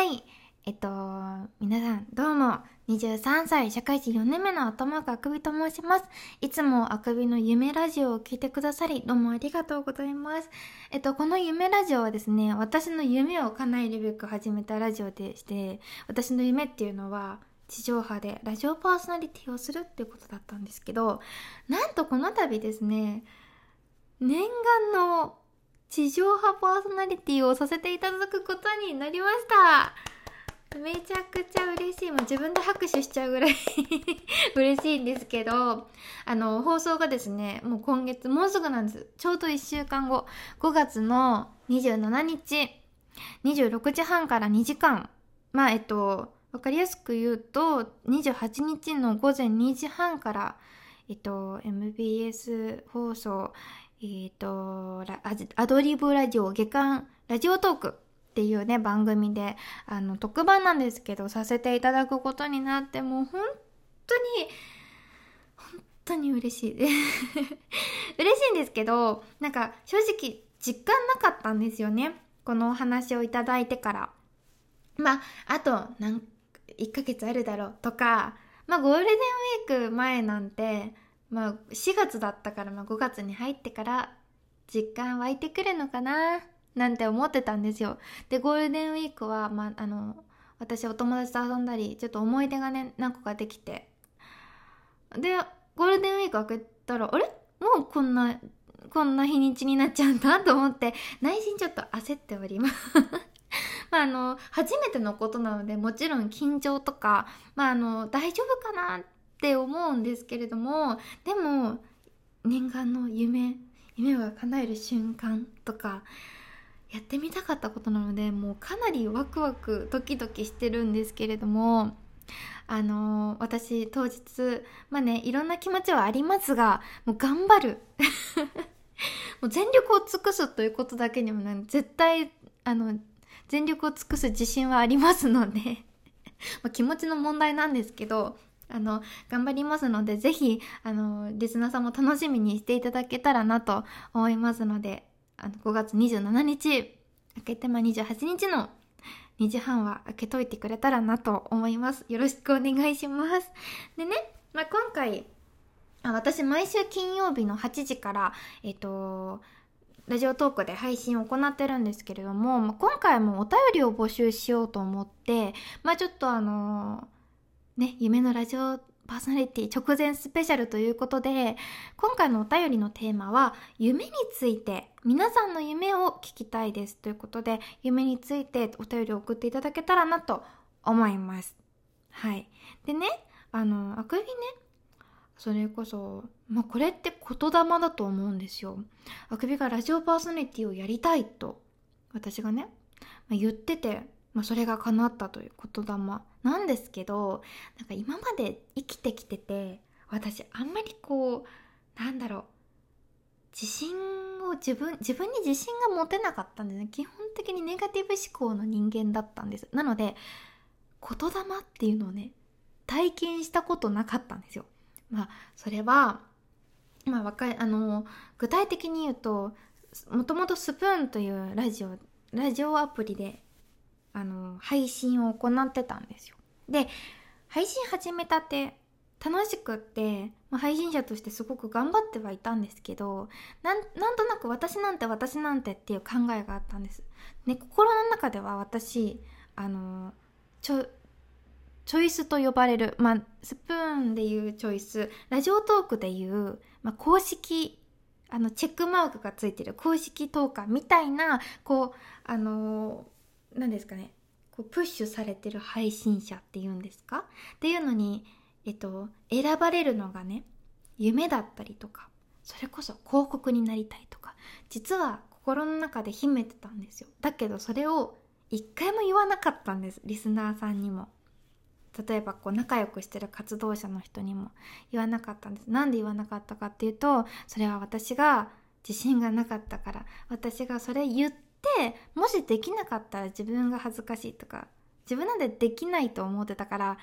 はい。えっと、皆さん、どうも、23歳、社会人4年目の頭があくびと申します。いつもあくびの夢ラジオを聞いてくださり、どうもありがとうございます。えっと、この夢ラジオはですね、私の夢を叶えるべく始めたラジオでして、私の夢っていうのは、地上波でラジオパーソナリティをするっていうことだったんですけど、なんとこの度ですね、念願の地上波パーソナリティをさせていただくことになりました。めちゃくちゃ嬉しい。もう自分で拍手しちゃうぐらい 嬉しいんですけど、あの、放送がですね、もう今月、もうすぐなんです。ちょうど1週間後、5月の27日、26時半から2時間。まあ、えっと、わかりやすく言うと、28日の午前2時半から、えっと、MBS 放送、えっと、ラアドリブラジオ、下巻ラジオトークっていうね、番組で、あの、特番なんですけど、させていただくことになって、もう本当に、本当に嬉しい。嬉しいんですけど、なんか、正直、実感なかったんですよね。このお話をいただいてから。まあ、あと、なん、1ヶ月あるだろうとか、まあ、ゴールデンウィーク前なんて、まあ、4月だったから、まあ、5月に入ってから、実感湧いてくるのかななんて思ってたんですよ。で、ゴールデンウィークは、まあ、あの、私お友達と遊んだり、ちょっと思い出がね、何個かできて。で、ゴールデンウィーク開けたら、あれ？もうこんな、こんな日にちになっちゃうんだと思って、内心ちょっと焦っております。まあ、あの、初めてのことなので、もちろん緊張とか、まあ、あの、大丈夫かなって思うんですけれども、でも、念願の夢、夢が叶える瞬間とか、やってみたかったことなのでもうかなりワクワクドキドキしてるんですけれどもあのー、私当日まあねいろんな気持ちはありますがもう頑張る。もう全力を尽くすということだけにもね絶対あの全力を尽くす自信はありますので ま気持ちの問題なんですけどあの、頑張りますので、ぜひ、あの、リスナーさんも楽しみにしていただけたらなと思いますので、あの、5月27日、開けてま28日の2時半は開けといてくれたらなと思います。よろしくお願いします。でね、まあ、今回、私毎週金曜日の8時から、えっと、ラジオトークで配信を行ってるんですけれども、まあ、今回もお便りを募集しようと思って、まあちょっとあのね、夢のラジオパーソナリティ直前スペシャルということで、今回のお便りのテーマは、夢について、皆さんの夢を聞きたいですということで、夢についてお便りを送っていただけたらなと思います。はい。でね、あの、あくびね、それこそ、まあ、これって言霊だと思うんですよ。あくびがラジオパーソナリティをやりたいと、私がね、まあ、言ってて、まあ、それが叶ったという言霊なんですけどなんか今まで生きてきてて私あんまりこうなんだろう自信を自分自分に自信が持てなかったんですね。基本的にネガティブ思考の人間だったんです。なので言霊っていうのをね体験したことなかったんですよ。まあそれはまあわかあの具体的に言うともともとスプーンというラジオラジオアプリであの、配信を行ってたんですよ。で、配信始めたって、楽しくって、まあ、配信者としてすごく頑張ってはいたんですけど、なん、なんとなく私なんて私なんてっていう考えがあったんです。ね、心の中では私、あの、ちょ、チョイスと呼ばれる、まあ、スプーンでいうチョイス、ラジオトークでいう、まあ、公式、あの、チェックマークがついてる公式投下みたいな、こう、あの何ですかね。こうプッシュされてる配信者っていうんですか？っていうのに、えっと、選ばれるのがね夢だったりとかそれこそ広告になりたいとか実は心の中で秘めてたんですよ。だけどそれを一回も言わなかったんですリスナーさんにも。例えばこう仲良くしてる活動者の人にも言わなかったんです。なんで言わなかったかっていうとそれは私が自信がなかったから私がそれ言ってでもしできなかったら自分が恥ずかしいとか自分なんでできないと思ってたから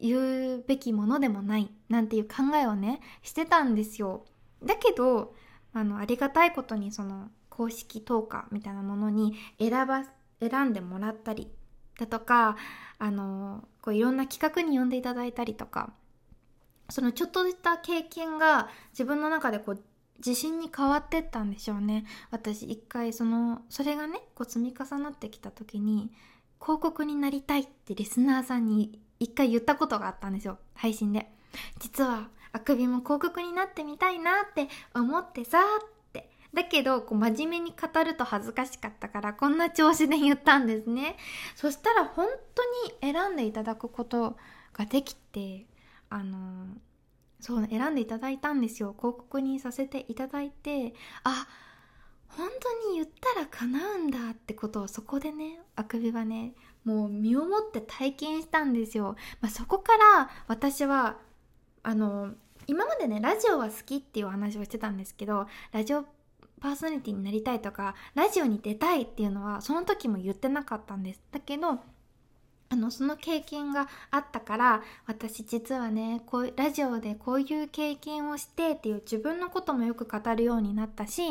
言うべきものでもないなんていう考えをねしてたんですよ。だけどあのありがたいことにその公式投下みたいなものに選ば選んでもらったりだとかあのこういろんな企画に呼んでいただいたりとかそのちょっとした経験が自分の中でこう自信に変わってったんでしょうね。私一回そのそれがねこう積み重なってきた時に広告になりたいってリスナーさんに一回言ったことがあったんですよ。配信で。実はあくびも広告になってみたいなって思ってさって。だけどこう真面目に語ると恥ずかしかったからこんな調子で言ったんですね。そしたら本当に選んでいただくことができてあのそう選んでいただいたんですよ。広告にさせていただいてあ本当に言ったら叶うんだってことをそこでねあくびはねもう身をもって体験したんですよ、まあ、そこから私はあの今までねラジオは好きっていう話をしてたんですけどラジオパーソナリティになりたいとかラジオに出たいっていうのはその時も言ってなかったんです。だけどあのその経験があったから私実はねこうラジオでこういう経験をしてっていう自分のこともよく語るようになったし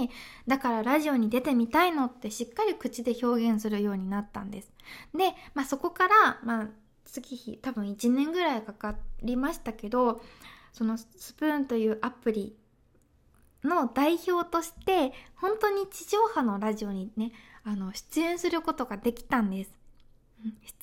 だからラジオに出てみたいのってしっかり口で表現するようになったんです。で、まあ、そこから、まあ、月日多分1年ぐらいかかりましたけどそのスプーンというアプリの代表として本当に地上波のラジオにねあの出演することができたんです。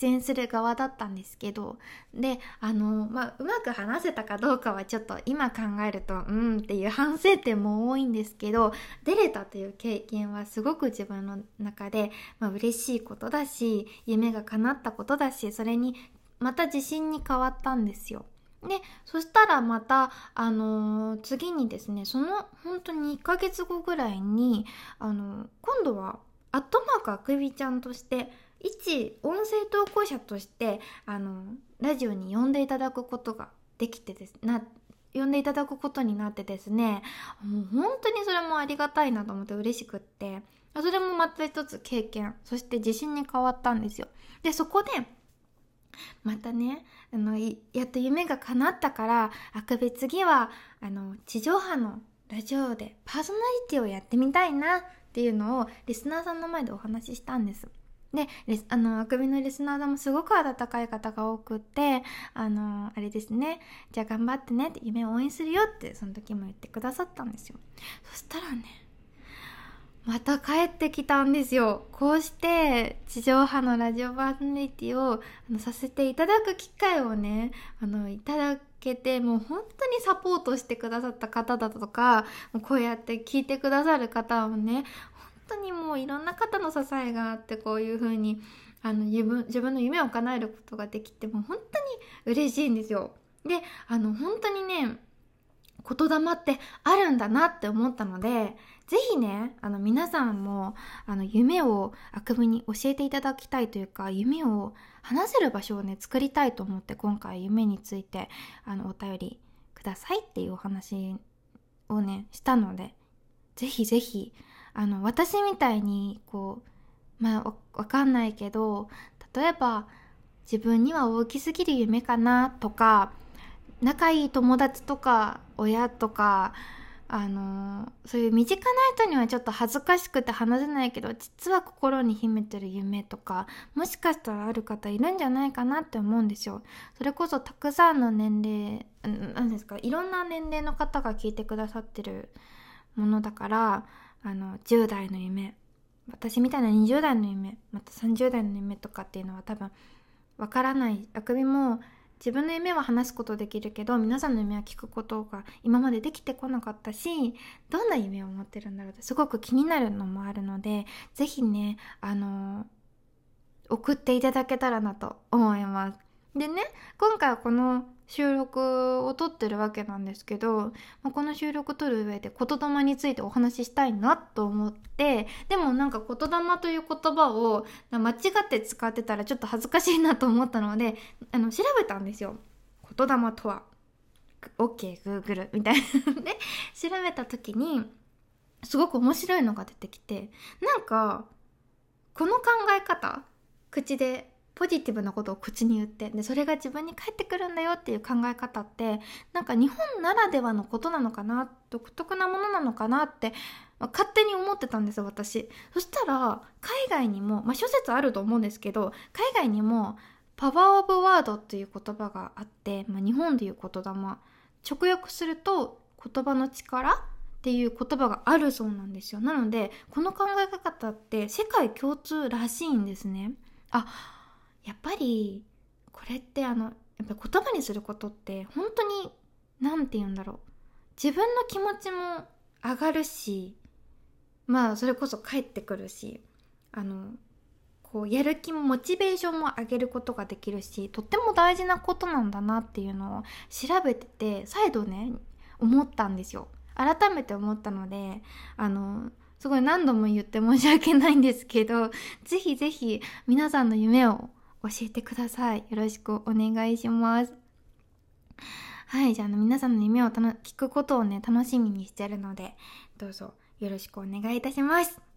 出演する側だったんですけどであの、まあ、うまく話せたかどうかはちょっと今考えるとうんっていう反省点も多いんですけど出れたという経験はすごく自分の中で、まあ、嬉しいことだし夢が叶ったことだしそれにまた自信に変わったんですよ。でそしたらまた、あのー、次にですねその本当に1ヶ月後ぐらいに、あのー、今度はアットマークあくびちゃんとして一音声投稿者としてあのラジオに呼んでいただくことができてですな呼んでいただくことになってですねもう本当にそれもありがたいなと思って嬉しくってそれもまた一つ経験そして自信に変わったんですよ。でそこでまたねあのやっと夢が叶ったからあくび次はあの地上波のラジオでパーソナリティをやってみたいなっていうのをリスナーさんの前でお話ししたんです。であのあくびのリスナーさんもすごく温かい方が多くってあのあれですね。じゃあ頑張ってねって夢を応援するよってその時も言ってくださったんですよ。そしたらねまた帰ってきたんですよ。こうして地上波のラジオパーソナリティをあのさせていただく機会をねあのいただけてもう本当にサポートしてくださった方だとかこうやって聞いてくださる方をね当にもういろんな方の支えがあってこういう風にあの自分自分の夢を叶えることができてもう本当に嬉しいんですよ。であの本当にね言霊ってあるんだなって思ったので是非ねあの皆さんもあの夢をあくびに教えていただきたいというか夢を話せる場所をね作りたいと思って今回夢についてあのお便りくださいっていうお話をねしたので是非是非あの私みたいにこうまあわかんないけど例えば自分には大きすぎる夢かなとか仲いい友達とか親とかあのそういう身近な人にはちょっと恥ずかしくて話せないけど実は心に秘めてる夢とかもしかしたらある方いるんじゃないかなって思うんですよ。それこそたくさんの年齢なんですかいろんな年齢の方が聞いてくださってるものだからあの10代の夢私みたいな20代の夢また30代の夢とかっていうのは多分わからないあくびも自分の夢は話すことできるけど皆さんの夢は聞くことが今までできてこなかったしどんな夢を持ってるんだろうってすごく気になるのもあるので是非ねあの送っていただけたらなと思います。でね今回はこの収録を撮ってるわけなんですけど、まあ、この収録撮る上で言霊についてお話ししたいなと思ってでもなんか言霊という言葉を間違って使ってたらちょっと恥ずかしいなと思ったのであの調べたんですよ。言霊とは。OK Google みたいな。で調べた時にすごく面白いのが出てきてなんかこの考え方口でポジティブなことを口に言ってでそれが自分に返ってくるんだよっていう考え方ってなんか日本ならではのことなのかな独特なものなのかなってまあ、勝手に思ってたんですよ私。そしたら海外にも、まあ、諸説あると思うんですけど海外にもパワーオブワードっていう言葉があって、まあ、日本でいう言霊。直訳すると言葉の力っていう言葉があるそうなんですよ。なのでこの考え方って世界共通らしいんですね。あやっぱりこれってあのやっぱ言葉にすることって本当に何て言うんだろう。自分の気持ちも上がるしまあそれこそ帰ってくるしあのこうやる気もモチベーションも上げることができるしとっても大事なことなんだなっていうのを調べてて再度ね思ったんですよ。改めて思ったのであのすごい何度も言って申し訳ないんですけどぜひぜひ皆さんの夢を教えてください。よろしくお願いします。はいじゃあの皆さんの夢を聞くことをね楽しみにしてるのでどうぞよろしくお願いいたします。